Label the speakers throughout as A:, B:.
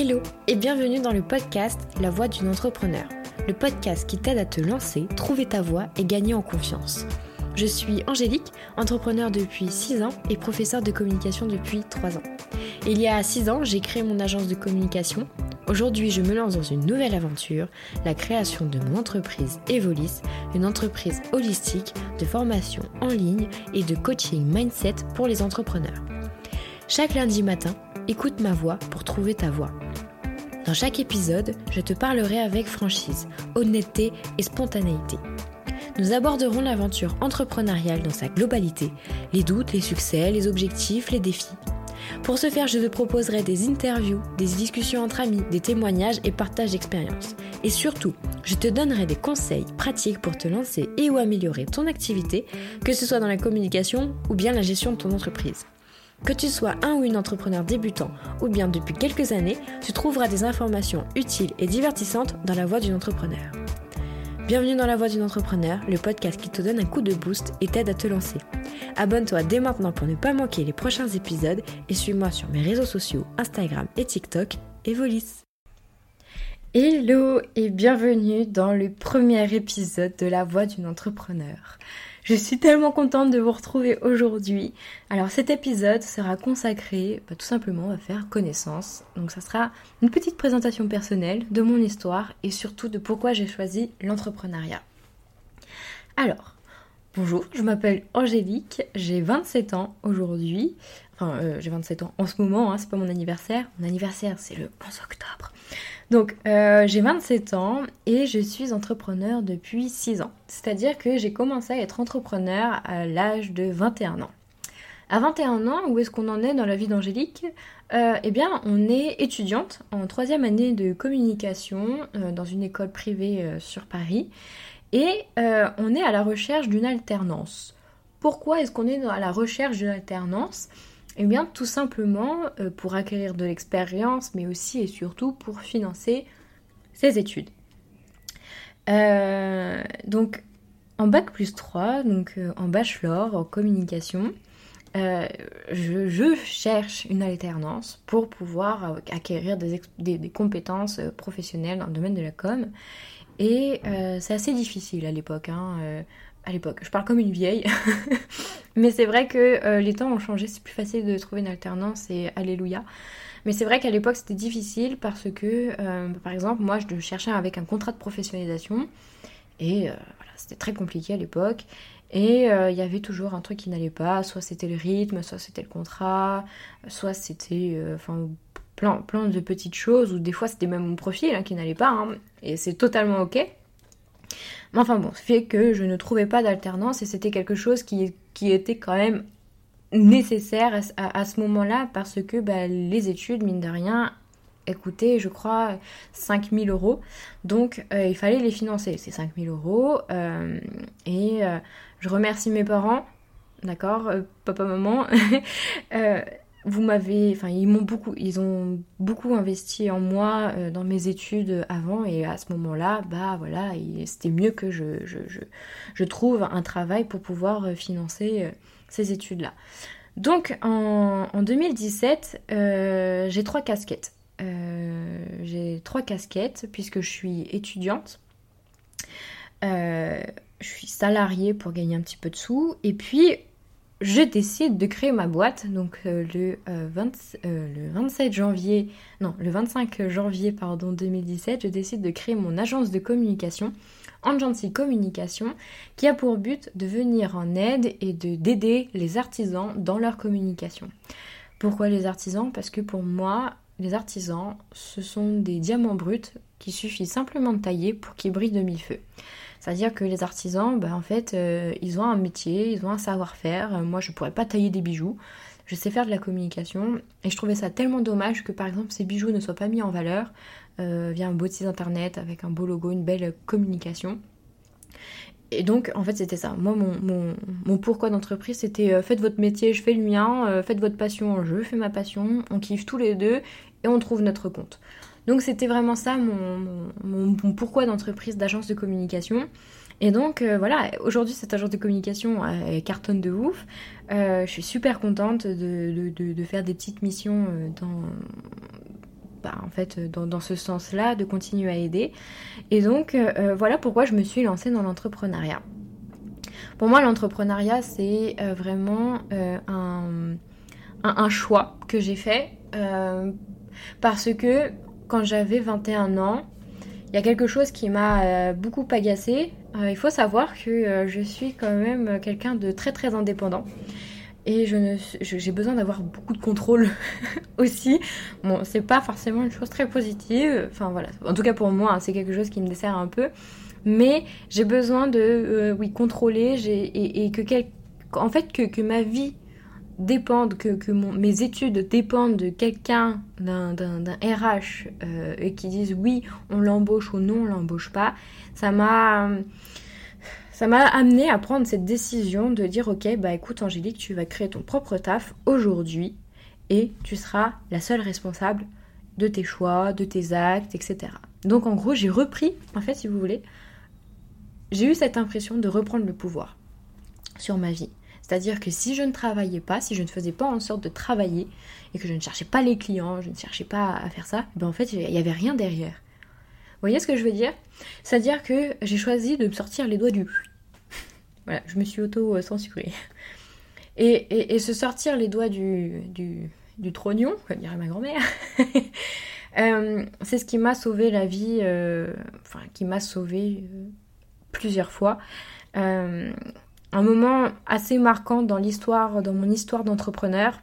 A: Hello et bienvenue dans le podcast La voix d'une entrepreneur, le podcast qui t'aide à te lancer, trouver ta voix et gagner en confiance. Je suis Angélique, entrepreneur depuis 6 ans et professeur de communication depuis 3 ans. Il y a 6 ans, j'ai créé mon agence de communication. Aujourd'hui, je me lance dans une nouvelle aventure, la création de mon entreprise Evolis, une entreprise holistique de formation en ligne et de coaching mindset pour les entrepreneurs. Chaque lundi matin, écoute ma voix pour trouver ta voix. Dans chaque épisode, je te parlerai avec franchise, honnêteté et spontanéité. Nous aborderons l'aventure entrepreneuriale dans sa globalité, les doutes, les succès, les objectifs, les défis. Pour ce faire, je te proposerai des interviews, des discussions entre amis, des témoignages et partage d'expériences. Et surtout, je te donnerai des conseils pratiques pour te lancer et ou améliorer ton activité, que ce soit dans la communication ou bien la gestion de ton entreprise. Que tu sois un ou une entrepreneur débutant ou bien depuis quelques années, tu trouveras des informations utiles et divertissantes dans la voix d'une entrepreneur. Bienvenue dans la voix d'une entrepreneur, le podcast qui te donne un coup de boost et t'aide à te lancer. Abonne-toi dès maintenant pour ne pas manquer les prochains épisodes et suis-moi sur mes réseaux sociaux Instagram et TikTok, Evolis. Hello et bienvenue dans le premier épisode de la voix d'une entrepreneur. Je suis tellement contente de vous retrouver aujourd'hui. Alors cet épisode sera consacré bah, tout simplement à faire connaissance. Donc ça sera une petite présentation personnelle de mon histoire et surtout de pourquoi j'ai choisi l'entrepreneuriat. Alors, bonjour, je m'appelle Angélique, j'ai 27 ans aujourd'hui. Enfin, euh, j'ai 27 ans en ce moment, hein, c'est pas mon anniversaire. Mon anniversaire, c'est le 11 octobre. Donc, euh, j'ai 27 ans et je suis entrepreneur depuis 6 ans. C'est-à-dire que j'ai commencé à être entrepreneur à l'âge de 21 ans. À 21 ans, où est-ce qu'on en est dans la vie d'Angélique? Euh, Eh bien, on est étudiante en troisième année de communication dans une école privée sur Paris et on est à la recherche d'une alternance. Pourquoi est-ce qu'on est à la recherche d'une alternance? Eh bien, tout simplement euh, pour acquérir de l'expérience, mais aussi et surtout pour financer ses études. Euh, donc, en bac plus 3, donc euh, en bachelor en communication, je, cherche une alternance pour pouvoir acquérir des, compétences professionnelles dans le domaine de la com. Et c'est assez difficile à l'époque. Hein, à l'époque. Je parle comme une vieille. Mais c'est vrai que euh, les temps ont changé, c'est plus facile de trouver une alternance et alléluia. Mais c'est vrai qu'à l'époque c'était difficile parce que, euh, par exemple, moi je cherchais avec un contrat de professionnalisation et euh, voilà, c'était très compliqué à l'époque. Et il y avait toujours un truc qui n'allait pas, soit c'était le rythme, soit c'était le contrat, soit c'était enfin plein, plein de petites choses, ou des fois c'était même mon profil hein, qui n'allait pas, hein. et c'est totalement ok. Mais enfin bon, fait que je ne trouvais pas d'alternance et c'était quelque chose qui, qui, était quand même nécessaire à, ce moment-là parce que bah, les études, mine de rien, coûtaient, je crois, 5000 euros. Donc euh, il fallait les financer, ces 5000 euros. Euh, et euh, je remercie mes parents, d'accord, papa, maman. vous m'avez, enfin ils m'ont beaucoup, ils ont beaucoup investi en moi euh, dans mes études avant et à ce moment-là, bah voilà, c'était mieux que je, je, je, trouve un travail pour pouvoir euh, financer euh, ces études-là. Donc en, en 2017, j'ai trois casquettes. j'ai trois casquettes puisque je suis étudiante. je suis salariée pour gagner un petit peu de sous et puis je décide de créer ma boîte. Donc euh, le, 20, euh, euh, 27 janvier, non, le 25 janvier pardon 2017, je décide de créer mon agence de communication, Anjancy Communication, qui a pour but de venir en aide et de d'aider les artisans dans leur communication. Pourquoi les artisans? Parce que pour moi, les artisans, ce sont des diamants bruts qui suffit simplement de tailler pour qu'ils brillent de mille feux. C'est-à-dire que les artisans, bah, en fait, euh, ils ont un métier, ils ont un savoir-faire. Euh, moi, je pourrais pas tailler des bijoux. Je sais faire de la communication. Et je trouvais ça tellement dommage que, par exemple, ces bijoux ne soient pas mis en valeur euh, via un beau site internet avec un beau logo, une belle communication. Et donc, en fait, c'était ça. Moi, mon, mon, pourquoi d'entreprise, c'était faites votre métier, je fais le mien, faites votre passion, je fais ma passion, on kiffe tous les deux et on trouve notre compte. Donc c'était vraiment ça mon, pourquoi d'entreprise d'agence de communication. Et donc euh, voilà, aujourd'hui cette agence de communication euh, cartonne de ouf. Euh, je suis super contente de, faire des petites missions dans, bah, en fait, dans, ce sens-là, de continuer à aider. Et donc, voilà pourquoi je me suis lancée dans l'entrepreneuriat. Pour moi, l'entrepreneuriat, c'est vraiment un, un, choix que j'ai fait parce que quand j'avais 21 ans, il y a quelque chose qui m'a euh, beaucoup agacée. Euh, il faut savoir que euh, je suis quand même quelqu'un de très très indépendant. Et j'ai besoin d'avoir beaucoup de contrôle aussi. Bon, c'est pas forcément une chose très positive. Enfin voilà. En tout cas pour moi, hein, c'est quelque chose qui me dessert un peu. Mais j'ai besoin de, oui, contrôler. Et, et, que en fait que, que ma vie dépendent, que, que mes études dépendent de quelqu'un, d'un RH, euh, et qui disent oui, on l'embauche ou non, on l'embauche pas, ça m'a ça m'a amené à prendre cette décision de dire ok, bah écoute Angélique, tu vas créer ton propre taf aujourd'hui et tu seras la seule responsable de tes choix, de tes actes, etc. Donc en gros, j'ai repris, en fait, si vous voulez, j'ai eu cette impression de reprendre le pouvoir sur ma vie. C'est-à-dire que si je ne travaillais pas, si je ne faisais pas en sorte de travailler et que je ne cherchais pas les clients, je ne cherchais pas à faire ça, ben en fait, il n'y avait rien derrière. Vous voyez ce que je veux dire? C'est-à-dire que j'ai choisi de me sortir les doigts du... voilà, je me suis auto-censurée. Et, et, se sortir les doigts du, du, trognon, comme dirait ma grand-mère, euh, c'est ce qui m'a sauvé la vie, euh, enfin, qui m'a sauvé euh, plusieurs fois un moment assez marquant dans l'histoire, dans mon histoire d'entrepreneur,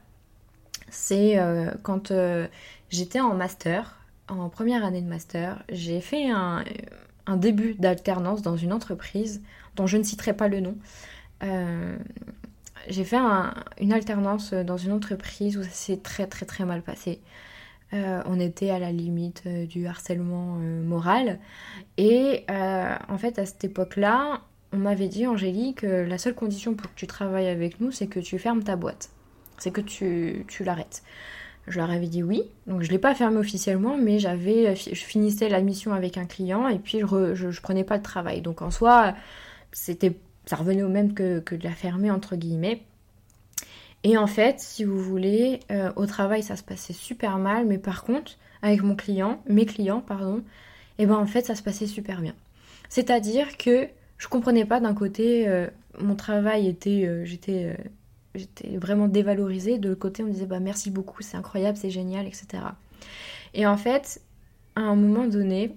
A: c'est quand j'étais en master, en première année de master, j'ai fait un, début d'alternance dans une entreprise dont je ne citerai pas le nom. Euh, j'ai fait une alternance dans une entreprise où ça s'est très très très mal passé. on était à la limite du harcèlement moral. Et en fait, à cette époque-là, on m'avait dit, Angélique, la seule condition pour que tu travailles avec nous, c'est que tu fermes ta boîte. C'est que tu, l'arrêtes. Je leur avais dit oui, donc je ne l'ai pas fermé officiellement, mais j'avais, je finissais la mission avec un client et puis je, je, prenais pas le travail. Donc en soi, c'était, ça revenait au même que, de la fermer entre guillemets. Et en fait, si vous voulez, euh, au travail ça se passait super mal, mais par contre, avec mon client, mes clients, pardon, et eh ben en fait ça se passait super bien. C'est-à-dire que je comprenais pas d'un côté euh, mon travail était euh, j'étais euh, j'étais vraiment dévalorisée de l'autre côté on me disait bah merci beaucoup c'est incroyable c'est génial etc et en fait à un moment donné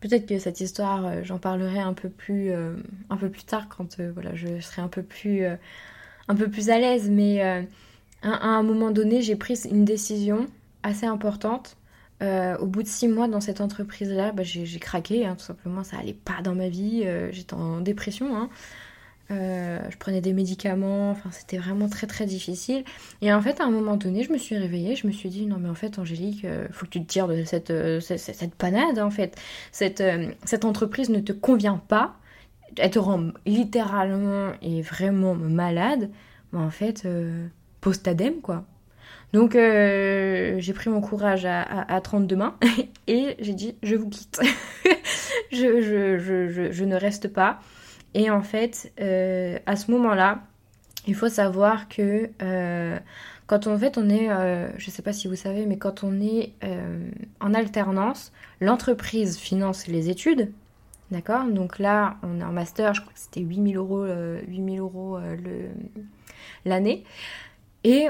A: peut-être que cette histoire j'en parlerai un peu plus un peu plus tard quand voilà je serai un peu plus un peu plus à l'aise mais à, un moment donné j'ai pris une décision assez importante euh, au bout de six mois dans cette entreprise-là, bah, j'ai craqué, hein, tout simplement, ça allait pas dans ma vie, euh, j'étais en dépression, hein. Euh, je prenais des médicaments, enfin c'était vraiment très très difficile. Et en fait, à un moment donné, je me suis réveillée, je me suis dit, non mais en fait, Angélique, faut que tu te tires de cette, cette, panade, en fait. Cette, cette entreprise ne te convient pas, elle te rend littéralement et vraiment malade. Mais en fait, pose ta dème, quoi. Donc euh, j'ai pris mon courage à, à, 32 mains et j'ai dit je vous quitte. je, je, ne reste pas. Et en fait, euh, à ce moment-là, il faut savoir que euh, quand on, fait on est, je ne sais pas si vous savez, mais quand on est en alternance, l'entreprise finance les études. D'accord? Donc là, on est en master, je crois que c'était 8000 euros, 8000 euros l'année. Et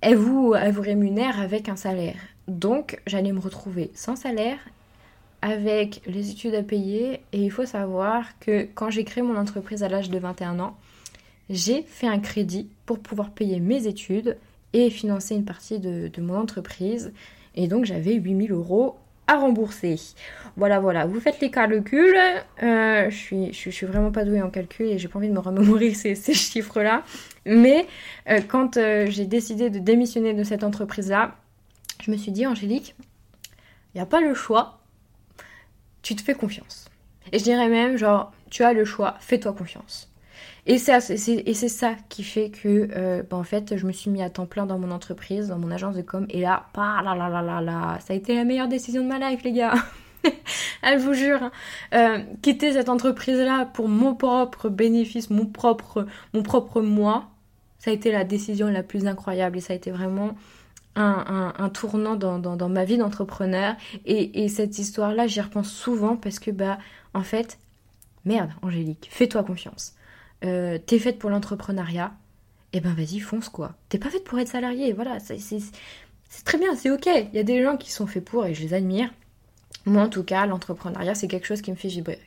A: elle vous rémunère avec un salaire. Donc j'allais me retrouver sans salaire, avec les études à payer. Et il faut savoir que quand j'ai créé mon entreprise à l'âge de 21 ans, j'ai fait un crédit pour pouvoir payer mes études et financer une partie de, mon entreprise. Et donc j'avais 8000 euros à rembourser. Voilà, voilà, vous faites les calculs. Euh, je, suis, suis vraiment pas douée en calcul et j'ai pas envie de me remémorer ces, ces chiffres-là. Mais euh, quand euh, j'ai décidé de démissionner de cette entreprise-là, je me suis dit, Angélique, il n'y a pas le choix, tu te fais confiance. Et je dirais même, genre, tu as le choix, fais-toi confiance. Et c'est ça qui fait que, euh, bah, en fait, je me suis mis à temps plein dans mon entreprise, dans mon agence de com. Et là, là, là, là, là, ça a été la meilleure décision de ma life, les gars. je vous jure. Hein. Euh, quitter cette entreprise-là pour mon propre bénéfice, mon propre, mon propre moi, ça a été la décision la plus incroyable. Et ça a été vraiment un, tournant dans, ma vie d'entrepreneur. Et, cette histoire-là, j'y repense souvent parce que, bah, en fait, merde, Angélique, fais-toi confiance. Euh, t'es faite pour l'entrepreneuriat, et eh ben vas-y, fonce quoi. T'es pas faite pour être salarié, voilà, c'est très bien, c'est ok. Il y a des gens qui sont faits pour et je les admire. Moi, en tout cas, l'entrepreneuriat, c'est quelque chose qui me fait vibrer.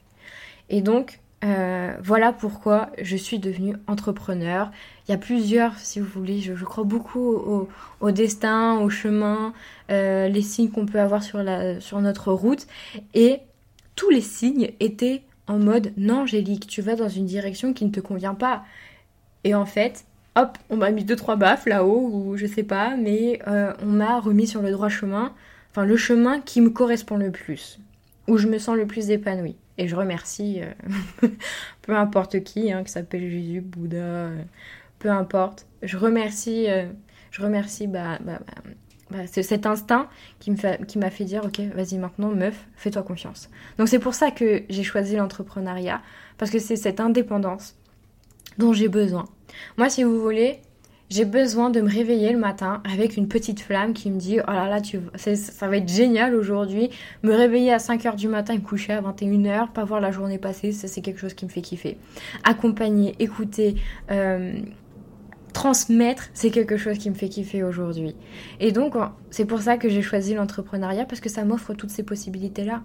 A: Et donc, euh, voilà pourquoi je suis devenue entrepreneur. Il y a plusieurs, si vous voulez, je, crois beaucoup au, destin, au chemin, euh, les signes qu'on peut avoir sur, notre route. Et tous les signes étaient en mode non, Angélique, tu vas dans une direction qui ne te convient pas. Et en fait, hop, on m'a mis deux trois baffes là-haut ou je sais pas, mais euh, on m'a remis sur le droit chemin, enfin le chemin qui me correspond le plus, où je me sens le plus épanouie. Et je remercie euh, peu importe qui, hein, qui s'appelle Jésus, Bouddha, euh, peu importe. Je remercie, euh, je remercie bah, bah, bah, cet instinct qui m'a fait, fait dire ok, vas-y maintenant, meuf, fais-toi confiance. Donc c'est pour ça que j'ai choisi l'entrepreneuriat, parce que c'est cette indépendance dont j'ai besoin. Moi, si vous voulez, j'ai besoin de me réveiller le matin avec une petite flamme qui me dit oh là là tu ça va être génial aujourd'hui. Me réveiller à 5h du matin et me coucher à 21h pas voir la journée passer ça c'est quelque chose qui me fait kiffer. Accompagner écouter euh, transmettre c'est quelque chose qui me fait kiffer aujourd'hui. Et donc c'est pour ça que j'ai choisi l'entrepreneuriat parce que ça m'offre toutes ces possibilités là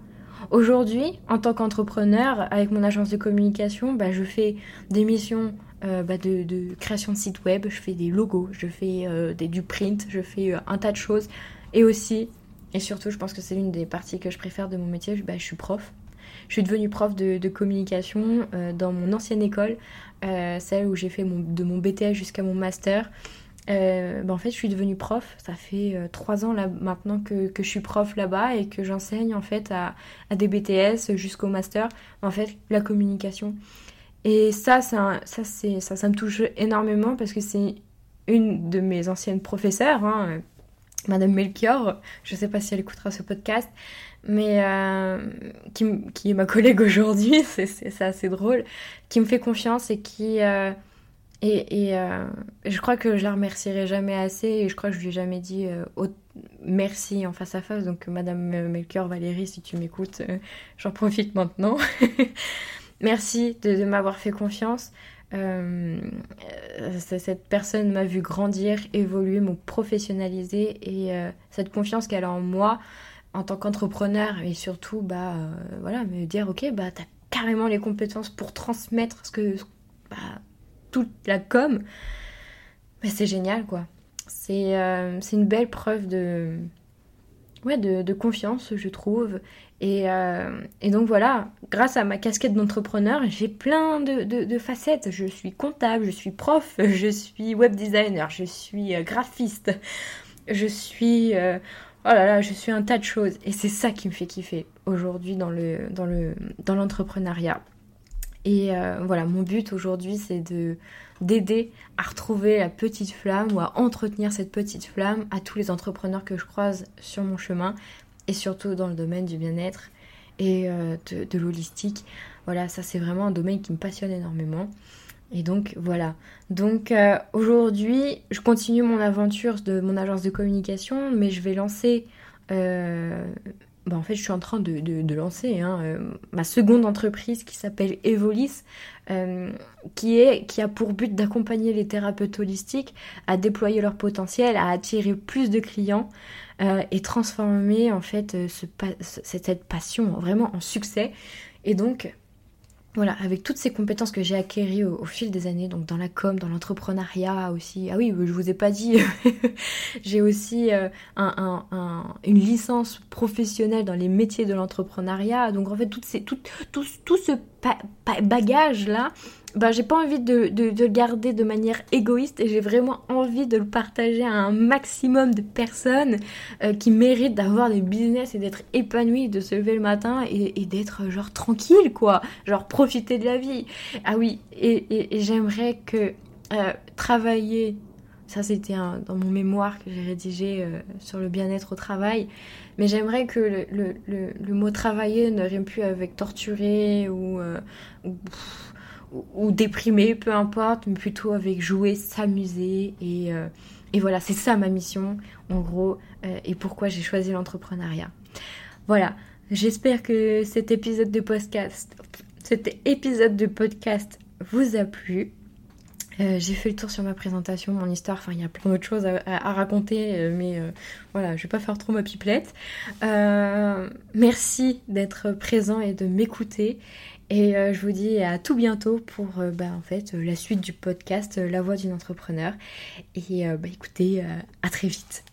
A: Aujourd'hui, en tant qu'entrepreneur, avec mon agence de communication, bah, je fais des missions euh, bah, de, création de sites web, je fais des logos, je fais euh, des, du print, je fais euh, un tas de choses. Et aussi, et surtout, je pense que c'est l'une des parties que je préfère de mon métier, bah, je suis prof. Je suis devenue prof de, communication dans mon ancienne école, celle où j'ai fait de mon BTS jusqu'à mon master. Bah, en fait, je suis devenue prof. Ça fait trois ans là, maintenant que, je suis prof là-bas et que j'enseigne en fait à, à des BTS jusqu'au master. En fait, la communication. Et ça, ça, ça, ça, ça me touche énormément parce que c'est une de mes anciennes professeurs, hein, Madame Melchior, je ne sais pas si elle écoutera ce podcast, mais euh, qui, est ma collègue aujourd'hui, c'est assez drôle, qui me fait confiance et qui... Euh, et, et euh, je crois que je la remercierai jamais assez et je crois que je lui ai jamais dit merci en face à face. Donc Madame Melchior Valérie, si tu m'écoutes, j'en profite maintenant. Merci de, m'avoir fait confiance. Euh, euh, cette personne m'a vu grandir, évoluer, me professionnaliser et euh, cette confiance qu'elle a en moi en tant qu'entrepreneur et surtout bah voilà me dire ok bah t'as carrément les compétences pour transmettre ce que bah, toute la com. Mais c'est génial quoi. C'est une belle preuve de ouais de confiance je trouve euh, et, donc voilà, grâce à ma casquette d'entrepreneur, j'ai plein de, facettes. Je suis comptable, je suis prof, je suis web designer, je suis euh, graphiste, je suis... Euh, oh je suis un tas de choses. Et c'est ça qui me fait kiffer aujourd'hui dans le dans le dans l'entrepreneuriat. Et voilà, mon but aujourd'hui, c'est de d'aider à retrouver la petite flamme ou à entretenir cette petite flamme à tous les entrepreneurs que je croise sur mon chemin et surtout dans le domaine du bien-être et euh, de, l'holistique. Voilà, ça c'est vraiment un domaine qui me passionne énormément. Et donc voilà. Donc euh, aujourd'hui, je continue mon aventure de mon agence de communication, mais je vais lancer. Euh, bah, en fait, je suis en train de, lancer hein, ma seconde entreprise qui s'appelle Evolis, qui, est, qui a pour but d'accompagner les thérapeutes holistiques à déployer leur potentiel, à attirer plus de clients. Euh, et transformer en fait euh, cette passion vraiment en succès. Et donc, voilà, avec toutes ces compétences que j'ai acquéries au, fil des années, donc dans la com, dans l'entrepreneuriat aussi. Ah oui, je vous ai pas dit, j'ai aussi euh, une licence professionnelle dans les métiers de l'entrepreneuriat. Donc en fait, toutes ces, tout, ce bagage là, bah, j'ai pas envie de, le garder de manière égoïste et j'ai vraiment envie de le partager à un maximum de personnes euh, qui méritent d'avoir des business et d'être épanouies, de se lever le matin et, d'être genre tranquille quoi, genre profiter de la vie. Ah oui, et, j'aimerais que euh, travailler, ça c'était dans mon mémoire que j'ai rédigé euh, sur le bien-être au travail, mais j'aimerais que le, mot travailler ne rime plus avec torturer ou, ou ou, déprimé, peu importe, mais plutôt avec jouer, s'amuser et, euh, Et voilà, c'est ça ma mission, en gros, et pourquoi j'ai choisi l'entrepreneuriat. Voilà, j'espère que cet épisode de podcast, cet épisode de podcast vous a plu. Euh, j'ai fait le tour sur ma présentation, mon histoire, enfin il y a plein d'autres choses à, raconter, euh, mais euh, voilà, je vais pas faire trop ma pipelette. merci d'être présent et de m'écouter. Et je vous dis à tout bientôt pour bah, en fait la suite du podcast La voix d'une entrepreneur. Et bah, écoutez, à très vite.